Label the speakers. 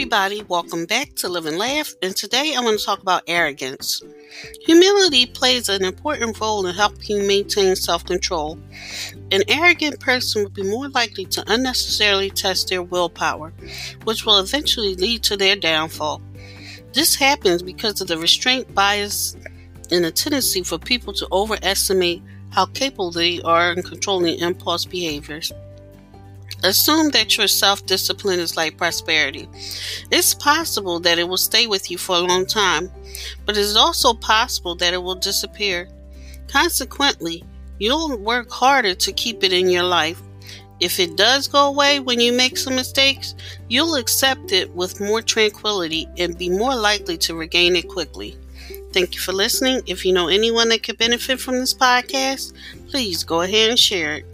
Speaker 1: everybody, welcome back to Live and Laugh. And today I want to talk about arrogance. Humility plays an important role in helping maintain self control. An arrogant person would be more likely to unnecessarily test their willpower, which will eventually lead to their downfall. This happens because of the restraint bias and a tendency for people to overestimate how capable they are in controlling impulse behaviors. Assume that your self discipline is like prosperity. It's possible that it will stay with you for a long time, but it is also possible that it will disappear. Consequently, you'll work harder to keep it in your life. If it does go away when you make some mistakes, you'll accept it with more tranquility and be more likely to regain it quickly. Thank you for listening. If you know anyone that could benefit from this podcast, please go ahead and share it.